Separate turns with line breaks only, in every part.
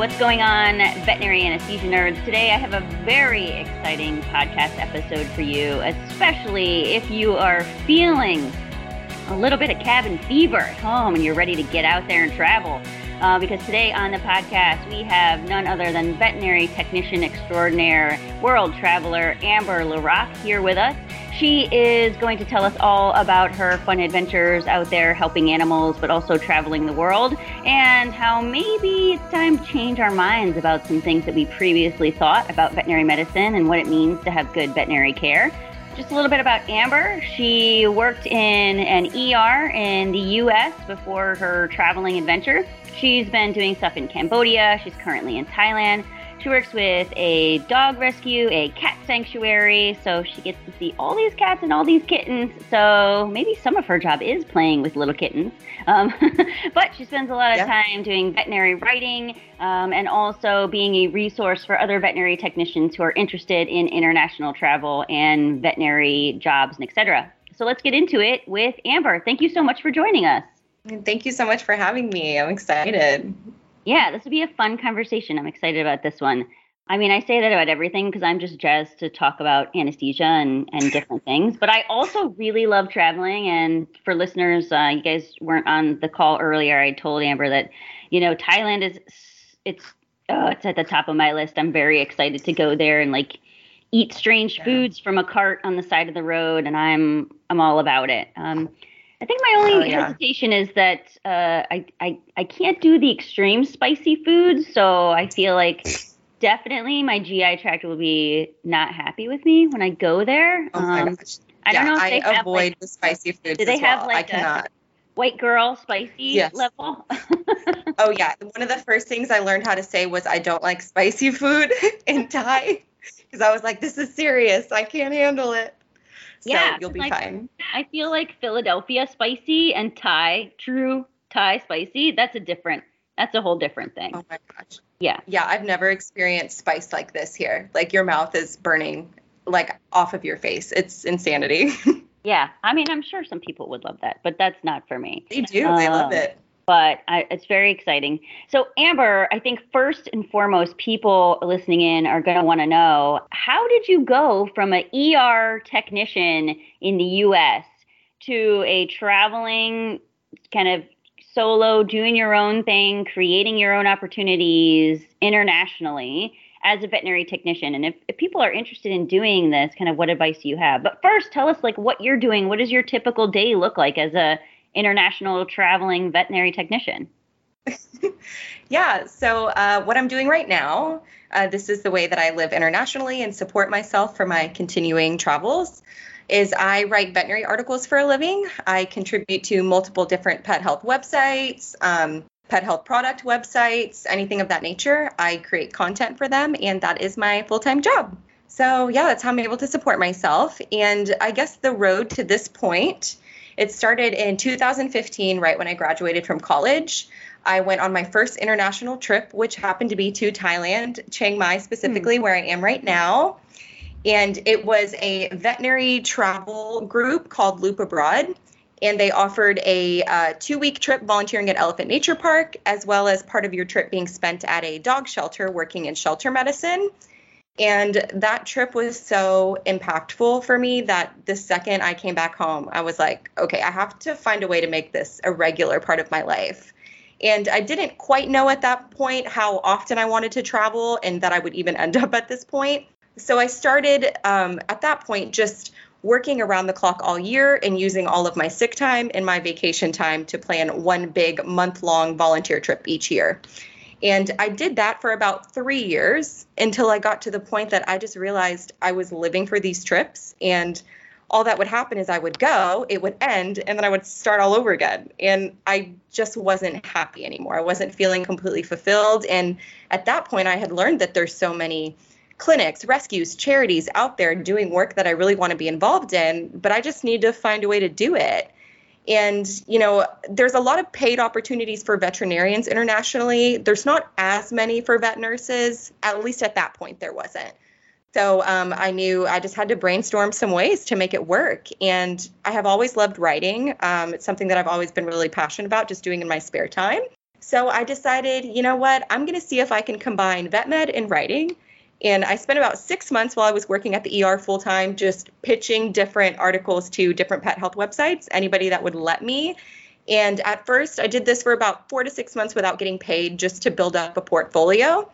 what's going on, veterinary anesthesia nerds? Today I have a very exciting podcast episode for you, especially if you are feeling a little bit of cabin fever at home and you're ready to get out there and travel. Uh, because today on the podcast we have none other than veterinary technician extraordinaire, world traveler Amber LaRock here with us. She is going to tell us all about her fun adventures out there helping animals, but also traveling the world, and how maybe it's time to change our minds about some things that we previously thought about veterinary medicine and what it means to have good veterinary care. Just a little bit about Amber. She worked in an ER in the US before her traveling adventure. She's been doing stuff in Cambodia. She's currently in Thailand. She works with a dog rescue, a cat sanctuary, so she gets to see all these cats and all these kittens. So maybe some of her job is playing with little kittens. Um, but she spends a lot of yeah. time doing veterinary writing um, and also being a resource for other veterinary technicians who are interested in international travel and veterinary jobs and etc. So let's get into it with Amber. Thank you so much for joining us.
Thank you so much for having me. I'm excited.
Yeah, this will be a fun conversation. I'm excited about this one. I mean, I say that about everything because I'm just jazzed to talk about anesthesia and, and different things. But I also really love traveling. And for listeners, uh, you guys weren't on the call earlier. I told Amber that, you know, Thailand is it's oh, it's at the top of my list. I'm very excited to go there and like eat strange yeah. foods from a cart on the side of the road, and I'm I'm all about it. Um, I think my only oh, yeah. hesitation is that uh, I, I I can't do the extreme spicy foods, so I feel like definitely my GI tract will be not happy with me when I go there.
Oh my um, gosh. I
don't know
if
I
they
avoid
have, like, the spicy foods.
Do they have
well.
like
I cannot.
white girl spicy
yes.
level?
oh yeah, one of the first things I learned how to say was I don't like spicy food in Thai because I was like, this is serious. I can't handle it. So
yeah,
you'll be
like,
fine.
I feel like Philadelphia spicy and Thai, true Thai spicy, that's a different that's a whole different thing.
Oh my gosh.
Yeah.
Yeah, I've never experienced spice like this here. Like your mouth is burning like off of your face. It's insanity.
yeah. I mean, I'm sure some people would love that, but that's not for me.
They do. Um, they love it
but I, it's very exciting. So, Amber, I think first and foremost, people listening in are going to want to know how did you go from an ER technician in the US to a traveling kind of solo, doing your own thing, creating your own opportunities internationally? as a veterinary technician and if, if people are interested in doing this kind of what advice do you have but first tell us like what you're doing what does your typical day look like as a international traveling veterinary technician?
yeah, so uh, what I'm doing right now, uh, this is the way that I live internationally and support myself for my continuing travels. Is I write veterinary articles for a living. I contribute to multiple different pet health websites, um, pet health product websites, anything of that nature. I create content for them, and that is my full time job. So, yeah, that's how I'm able to support myself. And I guess the road to this point it started in 2015, right when I graduated from college. I went on my first international trip, which happened to be to Thailand, Chiang Mai specifically, mm. where I am right now. And it was a veterinary travel group called Loop Abroad. And they offered a uh, two week trip volunteering at Elephant Nature Park, as well as part of your trip being spent at a dog shelter working in shelter medicine. And that trip was so impactful for me that the second I came back home, I was like, okay, I have to find a way to make this a regular part of my life. And I didn't quite know at that point how often I wanted to travel and that I would even end up at this point. So I started um, at that point just working around the clock all year and using all of my sick time and my vacation time to plan one big month long volunteer trip each year. And I did that for about three years until I got to the point that I just realized I was living for these trips. And all that would happen is I would go, it would end, and then I would start all over again. And I just wasn't happy anymore. I wasn't feeling completely fulfilled. And at that point, I had learned that there's so many clinics, rescues, charities out there doing work that I really want to be involved in, but I just need to find a way to do it. And, you know, there's a lot of paid opportunities for veterinarians internationally. There's not as many for vet nurses, at least at that point, there wasn't. So um, I knew I just had to brainstorm some ways to make it work. And I have always loved writing. Um, it's something that I've always been really passionate about, just doing in my spare time. So I decided, you know what, I'm going to see if I can combine vet med and writing. And I spent about six months while I was working at the ER full time, just pitching different articles to different pet health websites, anybody that would let me. And at first, I did this for about four to six months without getting paid just to build up a portfolio.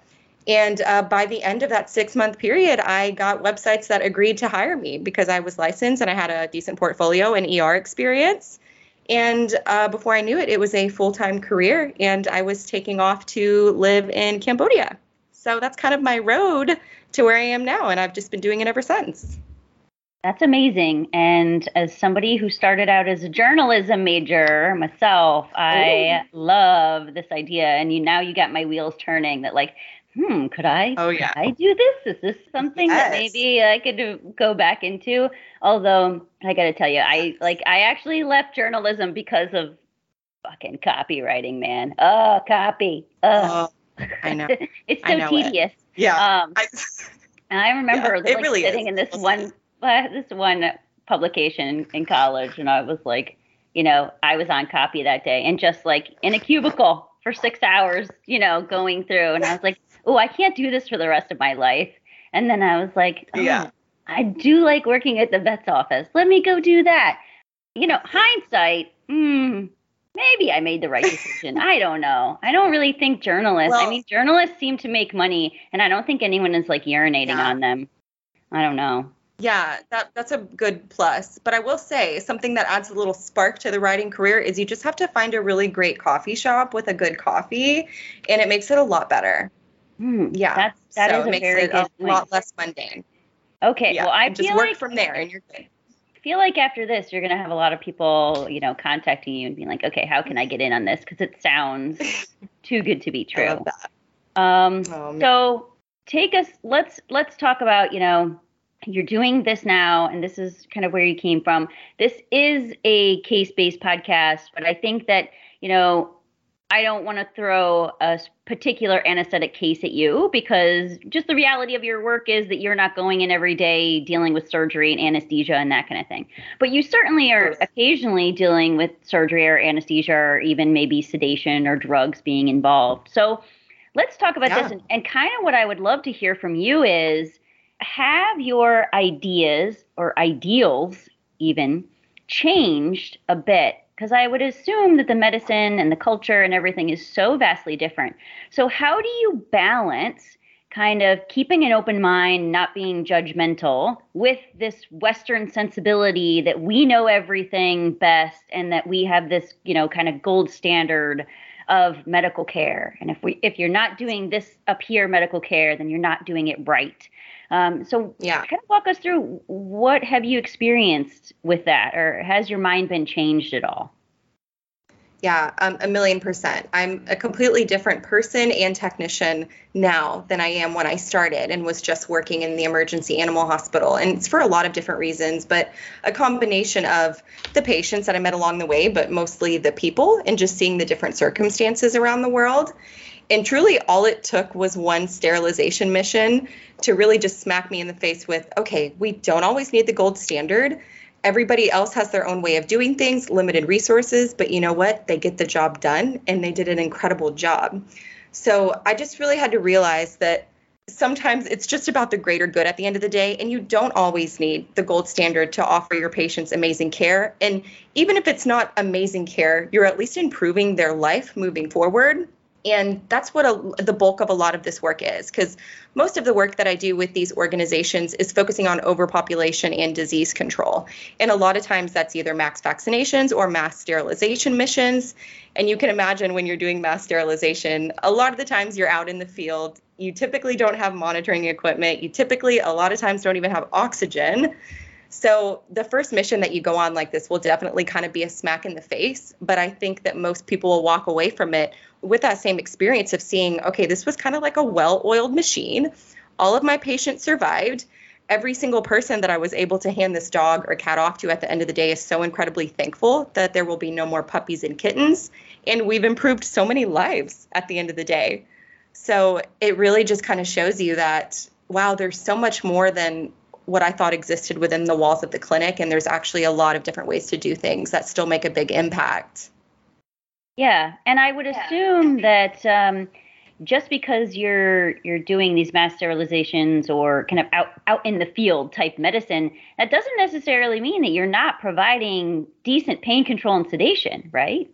And uh, by the end of that six month period, I got websites that agreed to hire me because I was licensed and I had a decent portfolio and ER experience. And uh, before I knew it, it was a full time career, and I was taking off to live in Cambodia. So that's kind of my road to where I am now, and I've just been doing it ever since.
That's amazing. And as somebody who started out as a journalism major myself, I Ooh. love this idea. And you now you got my wheels turning that like hmm, could I?
Oh yeah.
I do this? Is this something yes. that maybe I could go back into? Although I got to tell you, I like I actually left journalism because of fucking copywriting, man. Oh, copy. Oh,
I know.
it's so know tedious. It.
Yeah. Um, I,
I remember yeah, like, really sitting is. in this one uh, this one publication in college, and I was like, you know, I was on copy that day, and just like in a cubicle for six hours, you know, going through, and I was like, oh, I can't do this for the rest of my life. And then I was like, oh, yeah, I do like working at the vet's office. Let me go do that. You know, hindsight, hmm, maybe I made the right decision. I don't know. I don't really think journalists, well, I mean, journalists seem to make money, and I don't think anyone is like urinating yeah. on them. I don't know.
Yeah, that that's a good plus. But I will say something that adds a little spark to the writing career is you just have to find a really great coffee shop with a good coffee, and it makes it a lot better.
Mm, yeah, that's that so is
it makes
it
a point. lot less mundane.
Okay, yeah, well, I
just work
like,
from there, and you're good.
Feel like after this, you're gonna have a lot of people, you know, contacting you and being like, "Okay, how can I get in on this?" Because it sounds too good to be true. Um, oh, so take us. Let's let's talk about, you know, you're doing this now, and this is kind of where you came from. This is a case based podcast, but I think that you know I don't want to throw a particular anesthetic case at you because just the reality of your work is that you're not going in every day dealing with surgery and anesthesia and that kind of thing. But you certainly are occasionally dealing with surgery or anesthesia or even maybe sedation or drugs being involved. So let's talk about yeah. this. And, and kind of what I would love to hear from you is have your ideas or ideals even changed a bit because I would assume that the medicine and the culture and everything is so vastly different. So, how do you balance kind of keeping an open mind, not being judgmental, with this Western sensibility that we know everything best and that we have this, you know, kind of gold standard of medical care? And if we if you're not doing this up here medical care, then you're not doing it right. Um, so yeah, kind of walk us through what have you experienced with that, or has your mind been changed at all?
Yeah, um, a million percent. I'm a completely different person and technician now than I am when I started and was just working in the emergency animal hospital. And it's for a lot of different reasons, but a combination of the patients that I met along the way, but mostly the people and just seeing the different circumstances around the world. And truly, all it took was one sterilization mission to really just smack me in the face with okay, we don't always need the gold standard. Everybody else has their own way of doing things, limited resources, but you know what? They get the job done and they did an incredible job. So I just really had to realize that sometimes it's just about the greater good at the end of the day and you don't always need the gold standard to offer your patients amazing care and even if it's not amazing care you're at least improving their life moving forward and that's what a, the bulk of a lot of this work is, because most of the work that I do with these organizations is focusing on overpopulation and disease control. And a lot of times that's either max vaccinations or mass sterilization missions. And you can imagine when you're doing mass sterilization, a lot of the times you're out in the field. You typically don't have monitoring equipment. You typically, a lot of times, don't even have oxygen. So the first mission that you go on like this will definitely kind of be a smack in the face, but I think that most people will walk away from it with that same experience of seeing, okay, this was kind of like a well-oiled machine. All of my patients survived. Every single person that I was able to hand this dog or cat off to at the end of the day is so incredibly thankful that there will be no more puppies and kittens. And we've improved so many lives at the end of the day. So it really just kind of shows you that, wow, there's so much more than what I thought existed within the walls of the clinic. And there's actually a lot of different ways to do things that still make a big impact.
Yeah, and I would assume that um, just because you're you're doing these mass sterilizations or kind of out out in the field type medicine, that doesn't necessarily mean that you're not providing decent pain control and sedation, right?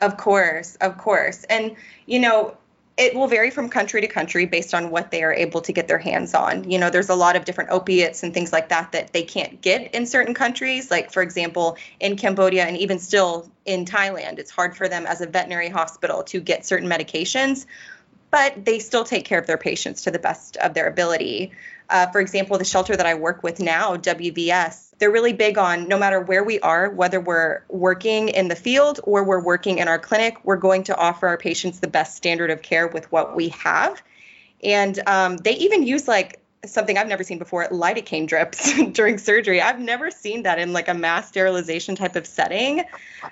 Of course, of course. And you know, it will vary from country to country based on what they are able to get their hands on. You know, there's a lot of different opiates and things like that that they can't get in certain countries. Like, for example, in Cambodia and even still in Thailand, it's hard for them as a veterinary hospital to get certain medications, but they still take care of their patients to the best of their ability. Uh, for example, the shelter that I work with now, WVS, they're really big on no matter where we are, whether we're working in the field or we're working in our clinic, we're going to offer our patients the best standard of care with what we have. And um, they even use like something I've never seen before lidocaine drips during surgery. I've never seen that in like a mass sterilization type of setting.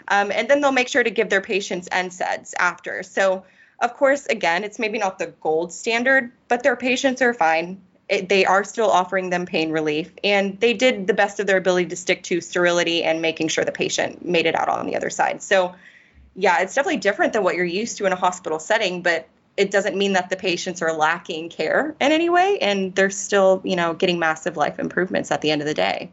Um, and then they'll make sure to give their patients NSAIDs after. So, of course, again, it's maybe not the gold standard, but their patients are fine it, they are still offering them pain relief. And they did the best of their ability to stick to sterility and making sure the patient made it out on the other side. So, yeah, it's definitely different than what you're used to in a hospital setting, but it doesn't mean that the patients are lacking care in any way and they're still, you know, getting massive life improvements at the end of the day.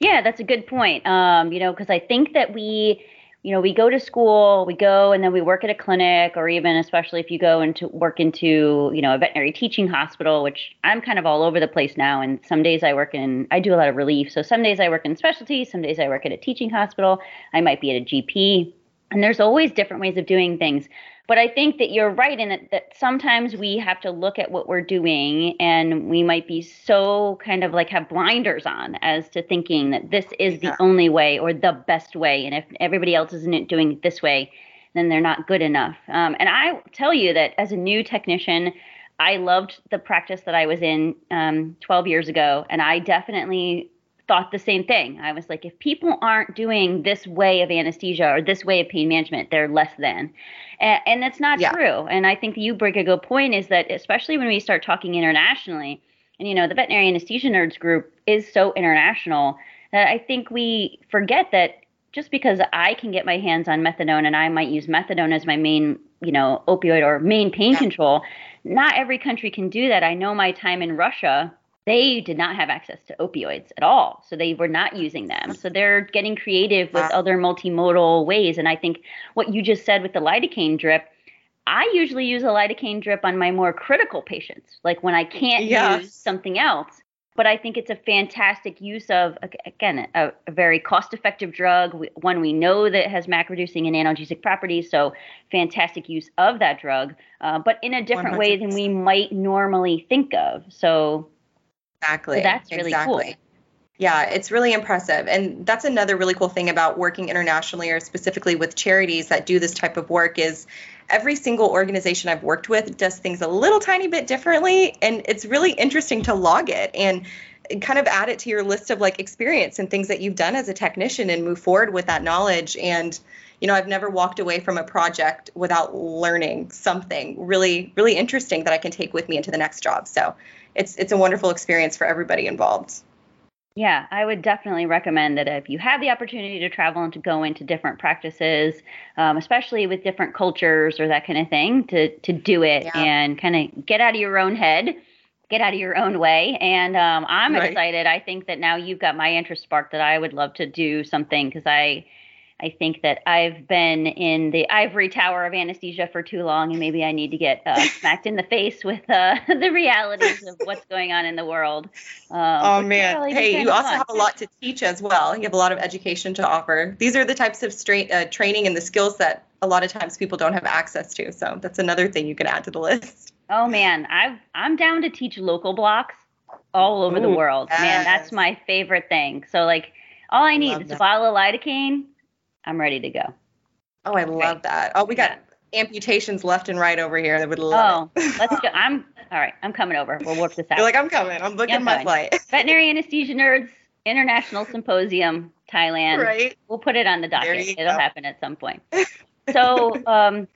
Yeah, that's a good point. Um, you know, because I think that we you know, we go to school, we go and then we work at a clinic, or even especially if you go into work into, you know, a veterinary teaching hospital, which I'm kind of all over the place now. And some days I work in, I do a lot of relief. So some days I work in specialty, some days I work at a teaching hospital, I might be at a GP. And there's always different ways of doing things. But I think that you're right in that, that sometimes we have to look at what we're doing and we might be so kind of like have blinders on as to thinking that this is the only way or the best way. And if everybody else isn't doing it this way, then they're not good enough. Um, and I tell you that as a new technician, I loved the practice that I was in um, 12 years ago, and I definitely thought the same thing. I was like, if people aren't doing this way of anesthesia or this way of pain management, they're less than. And, and that's not yeah. true. And I think you bring a good point is that, especially when we start talking internationally, and you know, the veterinary anesthesia nerds group is so international that I think we forget that just because I can get my hands on methadone and I might use methadone as my main, you know, opioid or main pain yeah. control, not every country can do that. I know my time in Russia they did not have access to opioids at all. So they were not using them. So they're getting creative with other multimodal ways. And I think what you just said with the lidocaine drip, I usually use a lidocaine drip on my more critical patients, like when I can't use something else. But I think it's a fantastic use of, again, a, a very cost effective drug, one we know that has MAC reducing and analgesic properties. So fantastic use of that drug, uh, but in a different 100%. way than we might normally think of. So
Exactly.
So that's really
exactly.
cool.
Yeah, it's really impressive. And that's another really cool thing about working internationally or specifically with charities that do this type of work is every single organization I've worked with does things a little tiny bit differently and it's really interesting to log it and kind of add it to your list of like experience and things that you've done as a technician and move forward with that knowledge and you know I've never walked away from a project without learning something really really interesting that I can take with me into the next job. So it's it's a wonderful experience for everybody involved.
Yeah, I would definitely recommend that if you have the opportunity to travel and to go into different practices, um, especially with different cultures or that kind of thing, to to do it yeah. and kind of get out of your own head, get out of your own way. And um, I'm right. excited. I think that now you've got my interest sparked that I would love to do something because I I think that I've been in the ivory tower of anesthesia for too long, and maybe I need to get uh, smacked in the face with uh, the realities of what's going on in the world.
Um, oh man! Hey, you also fun. have a lot to teach as well. You have a lot of education to offer. These are the types of straight uh, training and the skills that a lot of times people don't have access to. So that's another thing you can add to the list.
Oh man, I I'm down to teach local blocks all over Ooh, the world. Yes. Man, that's my favorite thing. So like, all I need is a bottle of lidocaine I'm ready to go.
Oh, I love that. Oh, we got yeah. amputations left and right over here. That would love
oh, let's go. I'm all right. I'm coming over. We'll work this out.
You're like, I'm coming. I'm booking yeah, I'm my flight.
Veterinary anesthesia nerds international symposium, Thailand.
Right.
We'll put it on the docket. It'll go. happen at some point. So, um,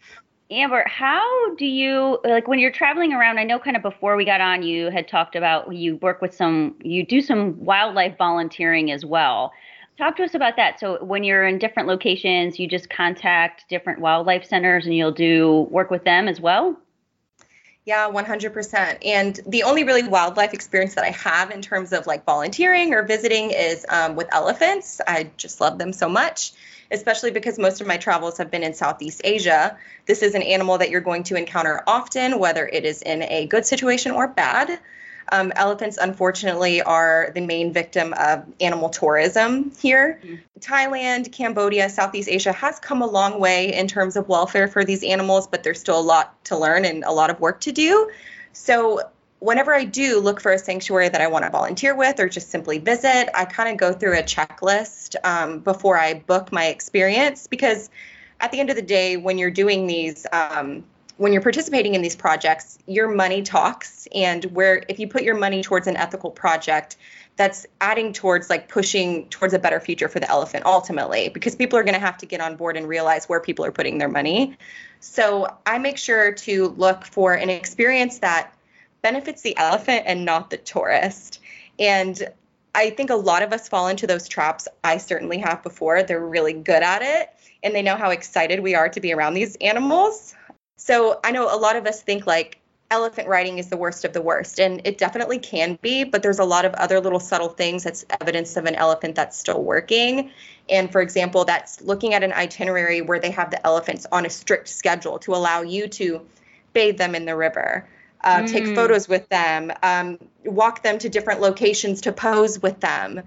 Amber, how do you like when you're traveling around? I know kind of before we got on, you had talked about you work with some, you do some wildlife volunteering as well. Talk to us about that. So when you're in different locations, you just contact different wildlife centers and you'll do work with them as well.
Yeah, 100%. And the only really wildlife experience that I have in terms of like volunteering or visiting is um, with elephants. I just love them so much, especially because most of my travels have been in Southeast Asia. This is an animal that you're going to encounter often, whether it is in a good situation or bad. Um, elephants, unfortunately, are the main victim of animal tourism here. Mm-hmm. Thailand, Cambodia, Southeast Asia has come a long way in terms of welfare for these animals, but there's still a lot to learn and a lot of work to do. So, whenever I do look for a sanctuary that I want to volunteer with or just simply visit, I kind of go through a checklist um, before I book my experience because at the end of the day, when you're doing these, um, when you're participating in these projects, your money talks. And where if you put your money towards an ethical project, that's adding towards like pushing towards a better future for the elephant ultimately, because people are going to have to get on board and realize where people are putting their money. So I make sure to look for an experience that benefits the elephant and not the tourist. And I think a lot of us fall into those traps. I certainly have before. They're really good at it and they know how excited we are to be around these animals. So I know a lot of us think like elephant riding is the worst of the worst, and it definitely can be, but there's a lot of other little subtle things that's evidence of an elephant that's still working. And for example, that's looking at an itinerary where they have the elephants on a strict schedule to allow you to bathe them in the river. Uh, mm. Take photos with them, um, walk them to different locations to pose with them.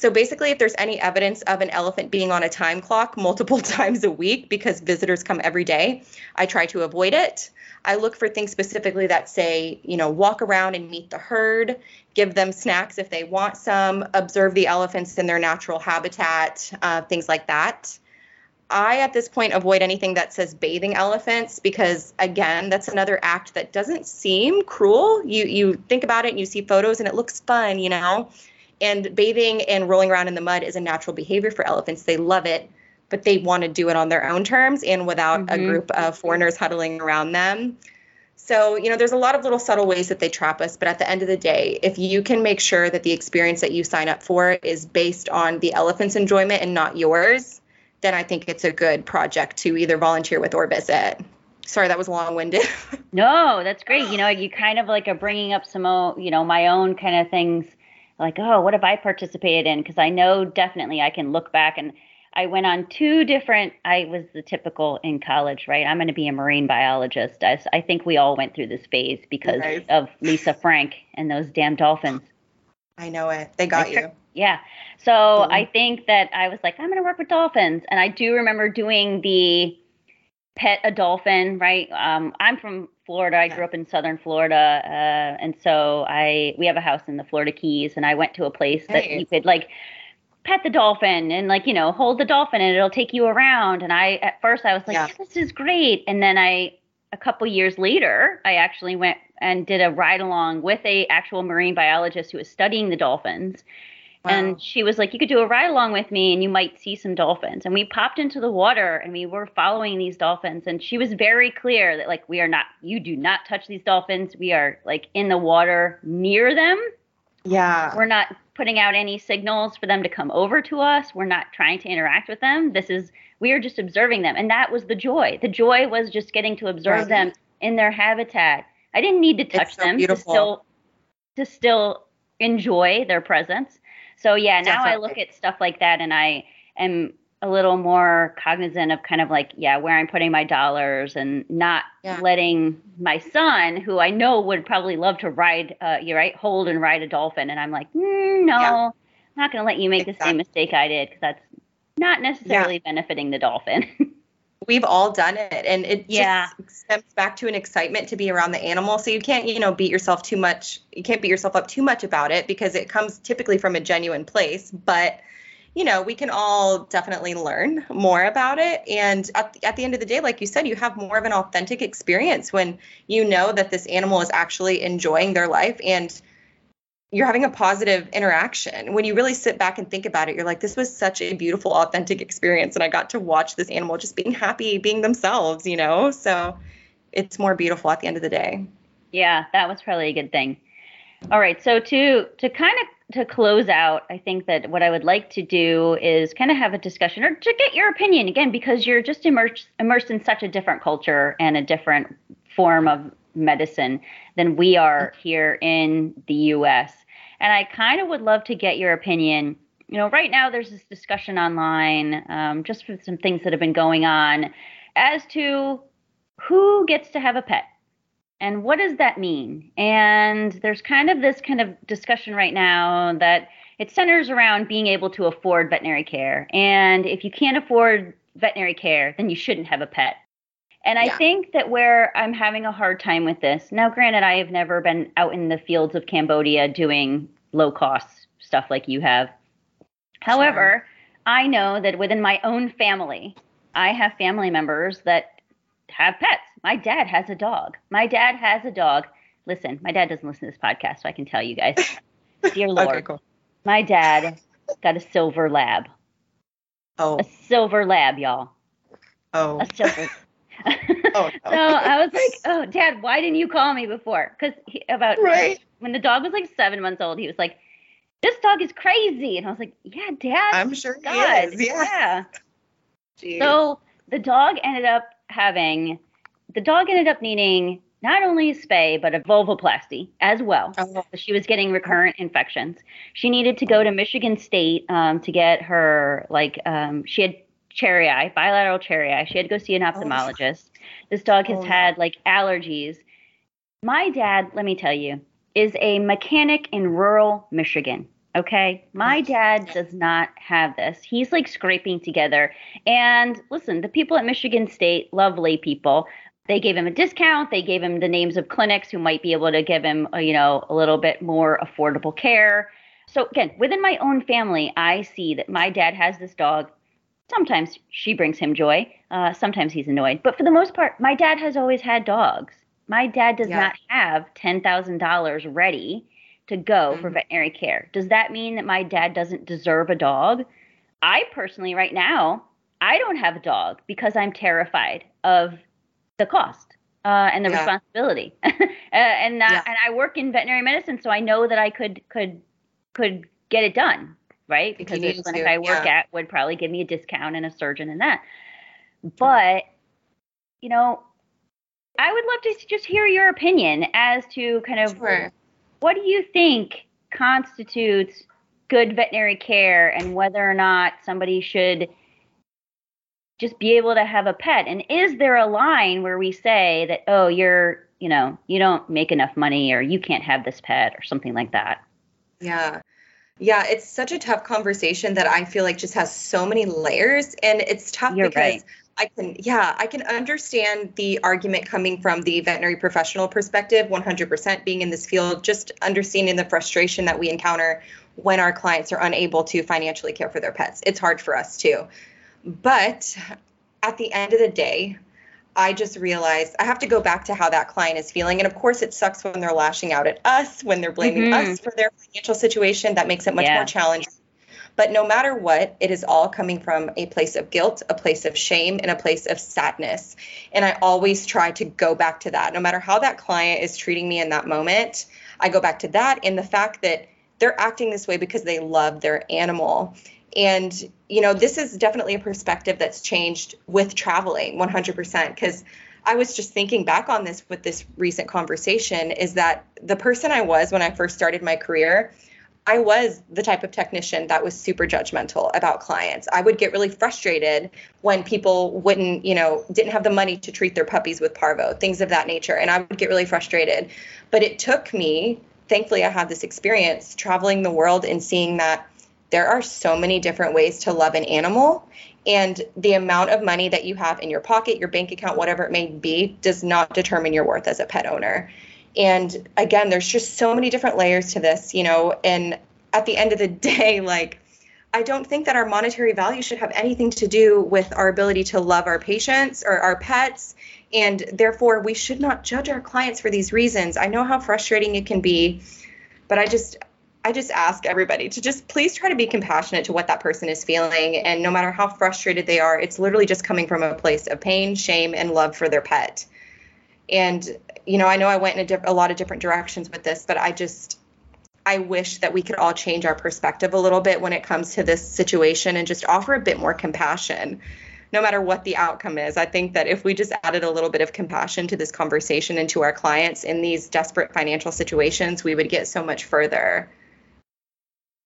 So basically, if there's any evidence of an elephant being on a time clock multiple times a week because visitors come every day, I try to avoid it. I look for things specifically that say, you know, walk around and meet the herd, give them snacks if they want some, observe the elephants in their natural habitat, uh, things like that. I, at this point, avoid anything that says bathing elephants because, again, that's another act that doesn't seem cruel. You you think about it and you see photos and it looks fun, you know. And bathing and rolling around in the mud is a natural behavior for elephants. They love it, but they want to do it on their own terms and without mm-hmm. a group of foreigners huddling around them. So, you know, there's a lot of little subtle ways that they trap us, but at the end of the day, if you can make sure that the experience that you sign up for is based on the elephant's enjoyment and not yours, then I think it's a good project to either volunteer with or visit. Sorry, that was long winded.
no, that's great. You know, you kind of like are bringing up some, you know, my own kind of things like, oh, what have I participated in? Because I know definitely I can look back and I went on two different. I was the typical in college, right? I'm going to be a marine biologist. I, I think we all went through this phase because nice. of Lisa Frank and those damn dolphins.
I know it. They got you.
Yeah. So mm-hmm. I think that I was like, I'm going to work with dolphins, and I do remember doing the pet a dolphin, right? Um, I'm from Florida. I grew up in southern Florida, uh, and so I we have a house in the Florida Keys, and I went to a place that you could like pet the dolphin and like you know hold the dolphin and it'll take you around. And I at first I was like, yeah. this is great, and then I a couple years later I actually went and did a ride along with a actual marine biologist who was studying the dolphins Wow. And she was like, You could do a ride along with me and you might see some dolphins. And we popped into the water and we were following these dolphins. And she was very clear that, like, we are not, you do not touch these dolphins. We are like in the water near them.
Yeah.
We're not putting out any signals for them to come over to us. We're not trying to interact with them. This is, we are just observing them. And that was the joy. The joy was just getting to observe right. them in their habitat. I didn't need to touch so them beautiful. to still to still enjoy their presence. So yeah, now Definitely. I look at stuff like that and I am a little more cognizant of kind of like yeah where i'm putting my dollars and not yeah. letting my son who i know would probably love to ride uh you right hold and ride a dolphin and i'm like mm, no yeah. i'm not going to let you make exactly. the same mistake i did because that's not necessarily yeah. benefiting the dolphin
we've all done it. And it yeah. just stems back to an excitement to be around the animal. So you can't you know beat yourself too much you can't beat yourself up too much about it because it comes typically from a genuine place. But you know we can all definitely learn more about it. And at the, at the end of the day like you said you have more of an authentic experience when you know that this animal is actually enjoying their life and you're having a positive interaction. When you really sit back and think about it, you're like, this was such a beautiful, authentic experience. And I got to watch this animal just being happy, being themselves, you know? So it's more beautiful at the end of the day.
Yeah, that was probably a good thing. All right. So to to kind of to close out, I think that what I would like to do is kind of have a discussion or to get your opinion again, because you're just immersed immersed in such a different culture and a different form of medicine than we are here in the US. And I kind of would love to get your opinion. You know, right now there's this discussion online, um, just for some things that have been going on, as to who gets to have a pet and what does that mean? And there's kind of this kind of discussion right now that it centers around being able to afford veterinary care. And if you can't afford veterinary care, then you shouldn't have a pet. And I yeah. think that where I'm having a hard time with this, now, granted, I have never been out in the fields of Cambodia doing low cost stuff like you have. However, sure. I know that within my own family, I have family members that have pets. My dad has a dog. My dad has a dog. Listen, my dad doesn't listen to this podcast, so I can tell you guys. Dear Lord, okay, cool. my dad got a silver lab.
Oh.
A silver lab, y'all.
Oh.
A silver. Oh, no. so I was like, "Oh, Dad, why didn't you call me before?" Because about
right.
when the dog was like seven months old, he was like, "This dog is crazy," and I was like, "Yeah, Dad."
I'm sure God, he is.
Yeah. yeah. So the dog ended up having the dog ended up needing not only a spay but a vulvoplasty as well. Oh. She was getting recurrent infections. She needed to go to Michigan State um, to get her like um, she had cherry eye, bilateral cherry eye. She had to go see an oh. ophthalmologist. This dog has oh, had like allergies. My dad, let me tell you, is a mechanic in rural Michigan. Okay. My dad does not have this. He's like scraping together. And listen, the people at Michigan State, lovely people, they gave him a discount. They gave him the names of clinics who might be able to give him, uh, you know, a little bit more affordable care. So again, within my own family, I see that my dad has this dog. Sometimes she brings him joy. Uh, sometimes he's annoyed. But for the most part, my dad has always had dogs. My dad does yeah. not have $10,000 ready to go mm-hmm. for veterinary care. Does that mean that my dad doesn't deserve a dog? I personally, right now, I don't have a dog because I'm terrified of the cost uh, and the yeah. responsibility. uh, and uh, yeah. and I work in veterinary medicine, so I know that I could could could get it done, right? Because the clinic I work yeah. at would probably give me a discount and a surgeon and that. But you know, I would love to just hear your opinion as to kind of
sure
what do you think constitutes good veterinary care and whether or not somebody should just be able to have a pet? And is there a line where we say that, oh, you're, you know, you don't make enough money or you can't have this pet or something like that?
Yeah. Yeah, it's such a tough conversation that I feel like just has so many layers. And it's tough
You're
because
right.
I can, yeah, I can understand the argument coming from the veterinary professional perspective, 100% being in this field, just understanding the frustration that we encounter when our clients are unable to financially care for their pets. It's hard for us too. But at the end of the day, I just realized I have to go back to how that client is feeling. And of course, it sucks when they're lashing out at us, when they're blaming mm-hmm. us for their financial situation. That makes it much yeah. more challenging but no matter what, it is all coming from a place of guilt, a place of shame, and a place of sadness. And I always try to go back to that. No matter how that client is treating me in that moment, I go back to that and the fact that they're acting this way because they love their animal. And, you know, this is definitely a perspective that's changed with traveling 100% because I was just thinking back on this with this recent conversation is that the person I was when I first started my career, I was the type of technician that was super judgmental about clients. I would get really frustrated when people wouldn't, you know, didn't have the money to treat their puppies with parvo, things of that nature. And I would get really frustrated. But it took me, thankfully, I had this experience traveling the world and seeing that there are so many different ways to love an animal. And the amount of money that you have in your pocket, your bank account, whatever it may be, does not determine your worth as a pet owner. And again, there's just so many different layers to this, you know, and at the end of the day, like, I don't think that our monetary value should have anything to do with our ability to love our patients or our pets. And therefore, we should not judge our clients for these reasons. I know how frustrating it can be, but I just, I just ask everybody to just please try to be compassionate to what that person is feeling. And no matter how frustrated they are, it's literally just coming from a place of pain, shame, and love for their pet. And you know, I know I went in a, diff- a lot of different directions with this, but I just I wish that we could all change our perspective a little bit when it comes to this situation and just offer a bit more compassion no matter what the outcome is. I think that if we just added a little bit of compassion to this conversation and to our clients in these desperate financial situations, we would get so much further.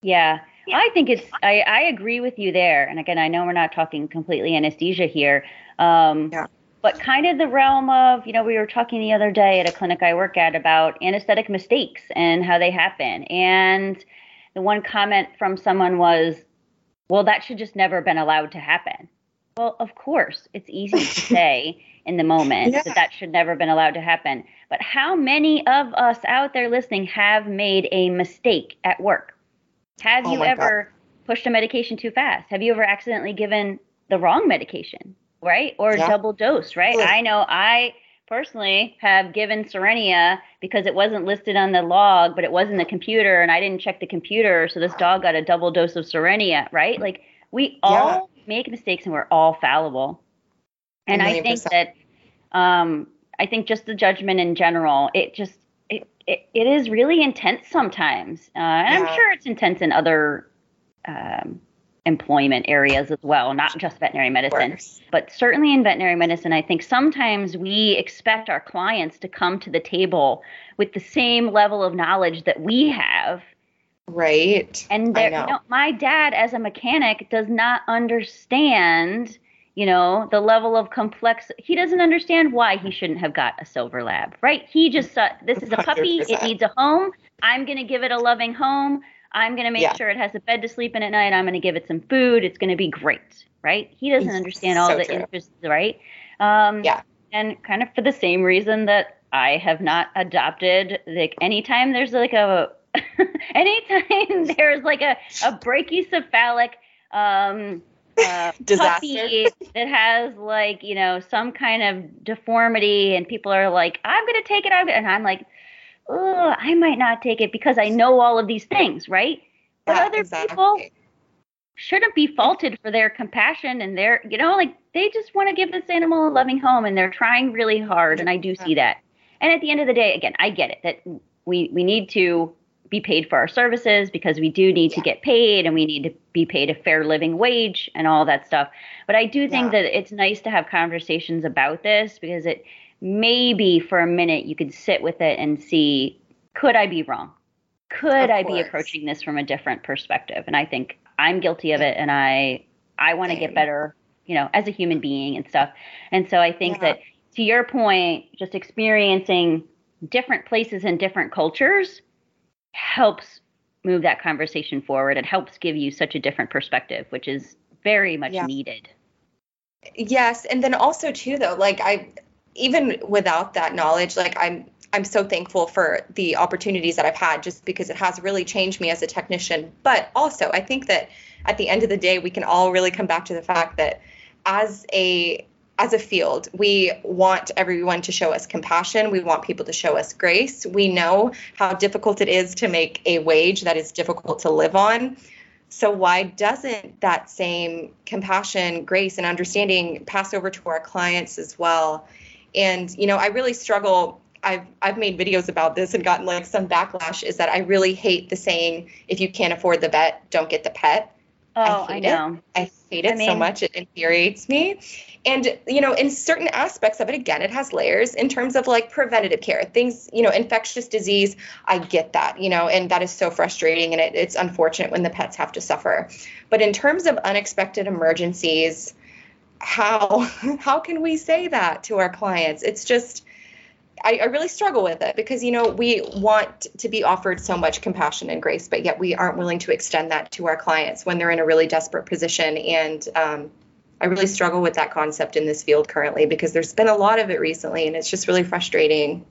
Yeah. yeah. I think it's, I, I agree with you there. And again, I know we're not talking completely anesthesia here. Um, yeah. But kind of the realm of, you know, we were talking the other day at a clinic I work at about anesthetic mistakes and how they happen. And the one comment from someone was, well, that should just never have been allowed to happen. Well, of course, it's easy to say in the moment yeah. that that should never have been allowed to happen. But how many of us out there listening have made a mistake at work? Have oh you ever God. pushed a medication too fast? Have you ever accidentally given the wrong medication, right? Or yeah. double dose, right? Yeah. I know I personally have given Cerenia because it wasn't listed on the log, but it was in the computer and I didn't check the computer. So this dog got a double dose of Cerenia, right? Like we all make mistakes and we're all fallible. And I think that um, I think just the judgment in general, it just it it, it is really intense sometimes. Uh, and yeah. I'm sure it's intense in other um, employment areas as well, not just veterinary medicine, but certainly in veterinary medicine, I think sometimes we expect our clients to come to the table with the same level of knowledge that we have
Right.
And there, you know, my dad, as a mechanic, does not understand, you know, the level of complex. He doesn't understand why he shouldn't have got a silver lab, right? He just thought this is a puppy. 100%. It needs a home. I'm going to give it a loving home. I'm going to make yeah. sure it has a bed to sleep in at night. I'm going to give it some food. It's going to be great, right? He doesn't understand all so the true. interests, right?
Um, yeah.
And kind of for the same reason that I have not adopted, like anytime there's like a anytime there's like a, a brachycephalic um, uh, puppy that has like you know some kind of deformity, and people are like, "I'm gonna take it," I'm and I'm like, "Oh, I might not take it because I know all of these things, right?" But yeah, other exactly. people shouldn't be faulted for their compassion and their, you know, like they just want to give this animal a loving home, and they're trying really hard, and I do see that. And at the end of the day, again, I get it that we we need to be paid for our services because we do need yeah. to get paid and we need to be paid a fair living wage and all that stuff. But I do think yeah. that it's nice to have conversations about this because it maybe for a minute you could sit with it and see could I be wrong? Could I be approaching this from a different perspective? And I think I'm guilty of it and I I want to get better, you know, as a human being and stuff. And so I think yeah. that to your point, just experiencing different places and different cultures helps move that conversation forward. It helps give you such a different perspective, which is very much yeah. needed.
Yes, and then also too though, like I even without that knowledge, like I'm I'm so thankful for the opportunities that I've had just because it has really changed me as a technician. But also, I think that at the end of the day, we can all really come back to the fact that as a as a field, we want everyone to show us compassion. We want people to show us grace. We know how difficult it is to make a wage that is difficult to live on. So, why doesn't that same compassion, grace, and understanding pass over to our clients as well? And, you know, I really struggle. I've, I've made videos about this and gotten like some backlash is that I really hate the saying, if you can't afford the vet, don't get the pet.
Oh, I, I know.
It. I hate it I mean, so much. It infuriates me. And, you know, in certain aspects of it, again, it has layers in terms of like preventative care, things, you know, infectious disease. I get that, you know, and that is so frustrating and it, it's unfortunate when the pets have to suffer. But in terms of unexpected emergencies, how how can we say that to our clients? It's just I, I, really struggle with it because you know we want to be offered so much compassion and grace, but yet we aren't willing to extend that to our clients when they're in a really desperate position. And um, I really struggle with that concept in this field currently because there's been a lot of it recently, and it's just really frustrating.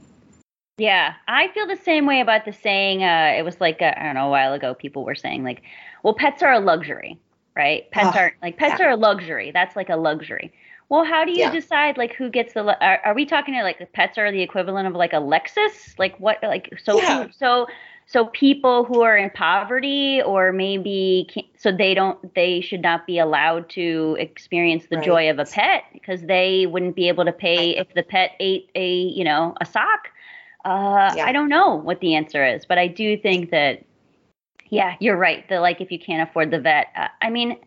Yeah, I feel the same way about the saying. Uh, it was like I don't know a while ago, people were saying like, "Well, pets are a luxury." Right? Pets oh, are like pets yeah. are a luxury. That's like a luxury. Well, how do you yeah. decide like who gets the? Are, are we talking to like pets are the equivalent of like a Lexus? Like what? Like so yeah. so so people who are in poverty or maybe so they don't they should not be allowed to experience the right. joy of a pet because they wouldn't be able to pay if the pet ate a you know a sock. Uh, yeah. I don't know what the answer is, but I do think that Yeah, you're right. The like if you can't afford the vet, uh, I mean,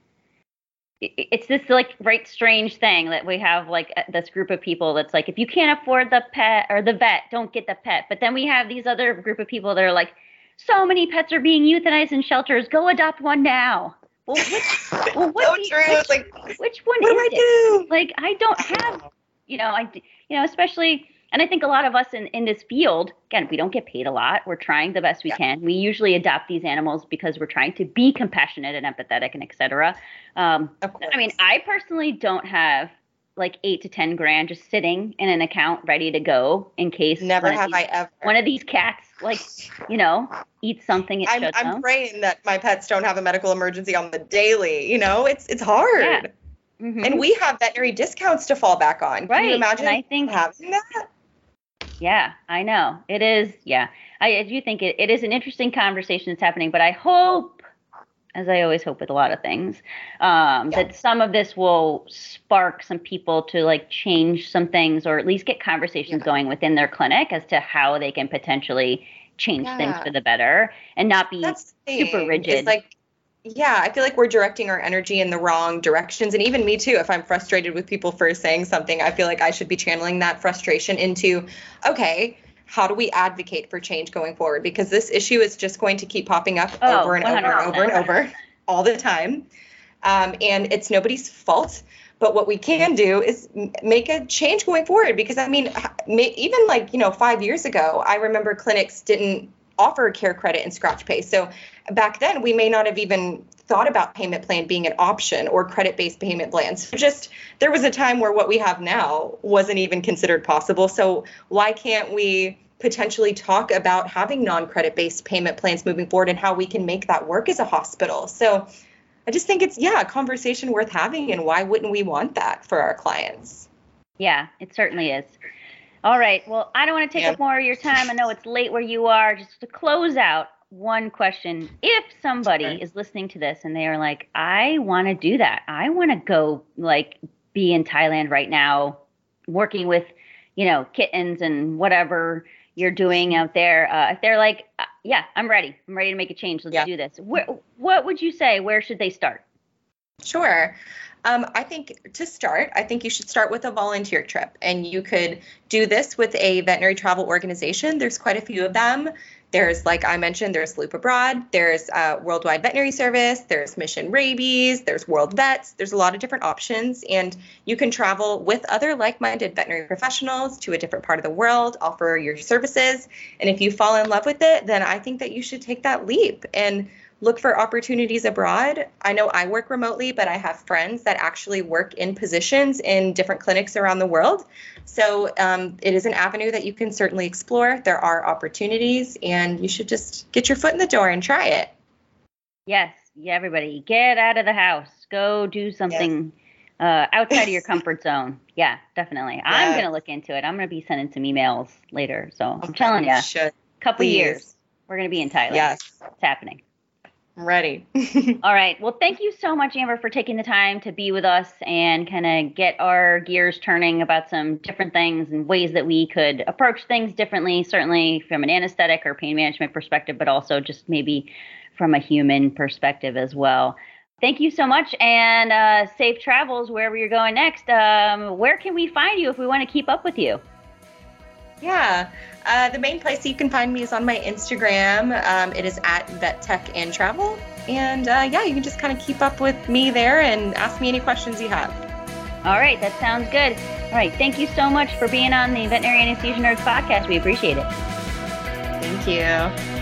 it's this like right strange thing that we have like uh, this group of people that's like if you can't afford the pet or the vet, don't get the pet. But then we have these other group of people that are like, so many pets are being euthanized in shelters. Go adopt one now. Well, which, well, what
so
you,
true.
Which,
it's like,
which one
what do I
it?
do?
Like I don't have, you know, I you know, especially and I think a lot of us in, in this field, again, we don't get paid a lot. We're trying the best we
Yeah.
can. We usually adopt these animals because we're trying to be compassionate and empathetic and etc. Um. I mean, I personally don't have like eight to 10 grand just sitting in an account ready to go in case
never
one of
have
these-
I ever.
one of these cats, like, you know, eats something it
I'm, I'm
know.
praying that my pets don't have a medical emergency on the daily. You know, it's it's hard.
Yeah. Mhm.
And we have veterinary discounts to fall back on. Can
Right,
you
and
imagine
I think-
having that?
Yeah, I know. It is, yeah. I, I do think it, it is an interesting conversation that's happening, but I hope, as I always hope with a lot of things, um,
Yeah.
that some of this will spark some people to like change some things or at least get conversations
Yeah.
going within their clinic as to how they can potentially change things for the better and not be super rigid.
It's like, yeah, I feel like we're directing our energy in the wrong directions. And even me too, if I'm frustrated with people for saying something, I feel like I should be channeling that frustration into, okay, how do we advocate for change going forward? Because this issue is just going to keep popping up
Oh,
over and over and over and
100%.
over all the time. Um, and it's nobody's fault. But what we can do is make a change going forward. Because I mean, even like, you know, five years ago, I remember clinics didn't offer CareCredit and Scratchpay. So back then, we may not have even thought about payment plan being an option or credit based payment plans. Just there was a time where what we have now wasn't even considered possible. So why can't we potentially talk about having non credit based payment plans moving forward and how we can make that work as a hospital? So I just think it's, yeah, a conversation worth having. And why wouldn't we want that for our clients?
Yeah, it certainly is. All right. Well, I don't want to take
Yeah.
up more of your time. I know it's late where you are. Just to close out, one question. If somebody
Sure.
is listening to this and they are like, I want to do that, I want to go like be in Thailand right now, working with, you know, kittens and whatever you're doing out there. Uh, if they're like, uh, yeah, I'm ready. I'm ready to make a change. Let's
Yeah.
do this. Where, what would you say? Where should they start?
Sure. Um, I think to start, I think you should start with a volunteer trip. And you could do this with a veterinary travel organization. There's quite a few of them. There's, like I mentioned, there's Loop Abroad, there's uh, Worldwide Veterinary Service, there's Mission Rabies, there's World Vets. There's a lot of different options. And you can travel with other like minded veterinary professionals to a different part of the world, offer your services. And if you fall in love with it, then I think that you should take that leap. And look for opportunities abroad. I know I work remotely, but I have friends that actually work in positions in different clinics around the world. So um, it is an avenue that you can certainly explore. There are opportunities, and you should just get your foot in the door and try it.
Yes, yeah, everybody, get out of the house. Go do something uh, outside of your comfort zone. Yeah, definitely. I'm gonna look into it. I'm gonna be sending some emails later. So I'm telling you,
You
a couple
please.
years, we're gonna be in Thailand.
Yes,
it's happening.
I'm ready.
All right. Well, thank you so much, Amber, for taking the time to be with us and kind of get our gears turning about some different things and ways that we could approach things differently, certainly from an anesthetic or pain management perspective, but also just maybe from a human perspective as well. Thank you so much and uh, safe travels wherever you're going next. Um, where can we find you if we want to keep up with you?
Yeah, uh, the main place you can find me is on my Instagram. Um, it is at Vet Tech and Travel. And uh, yeah, you can just kind of keep up with me there and ask me any questions you have.
All right. That sounds good. All right. Thank you so much for being on the Veterinary Anesthesia Nerds podcast. We appreciate it.
Thank you.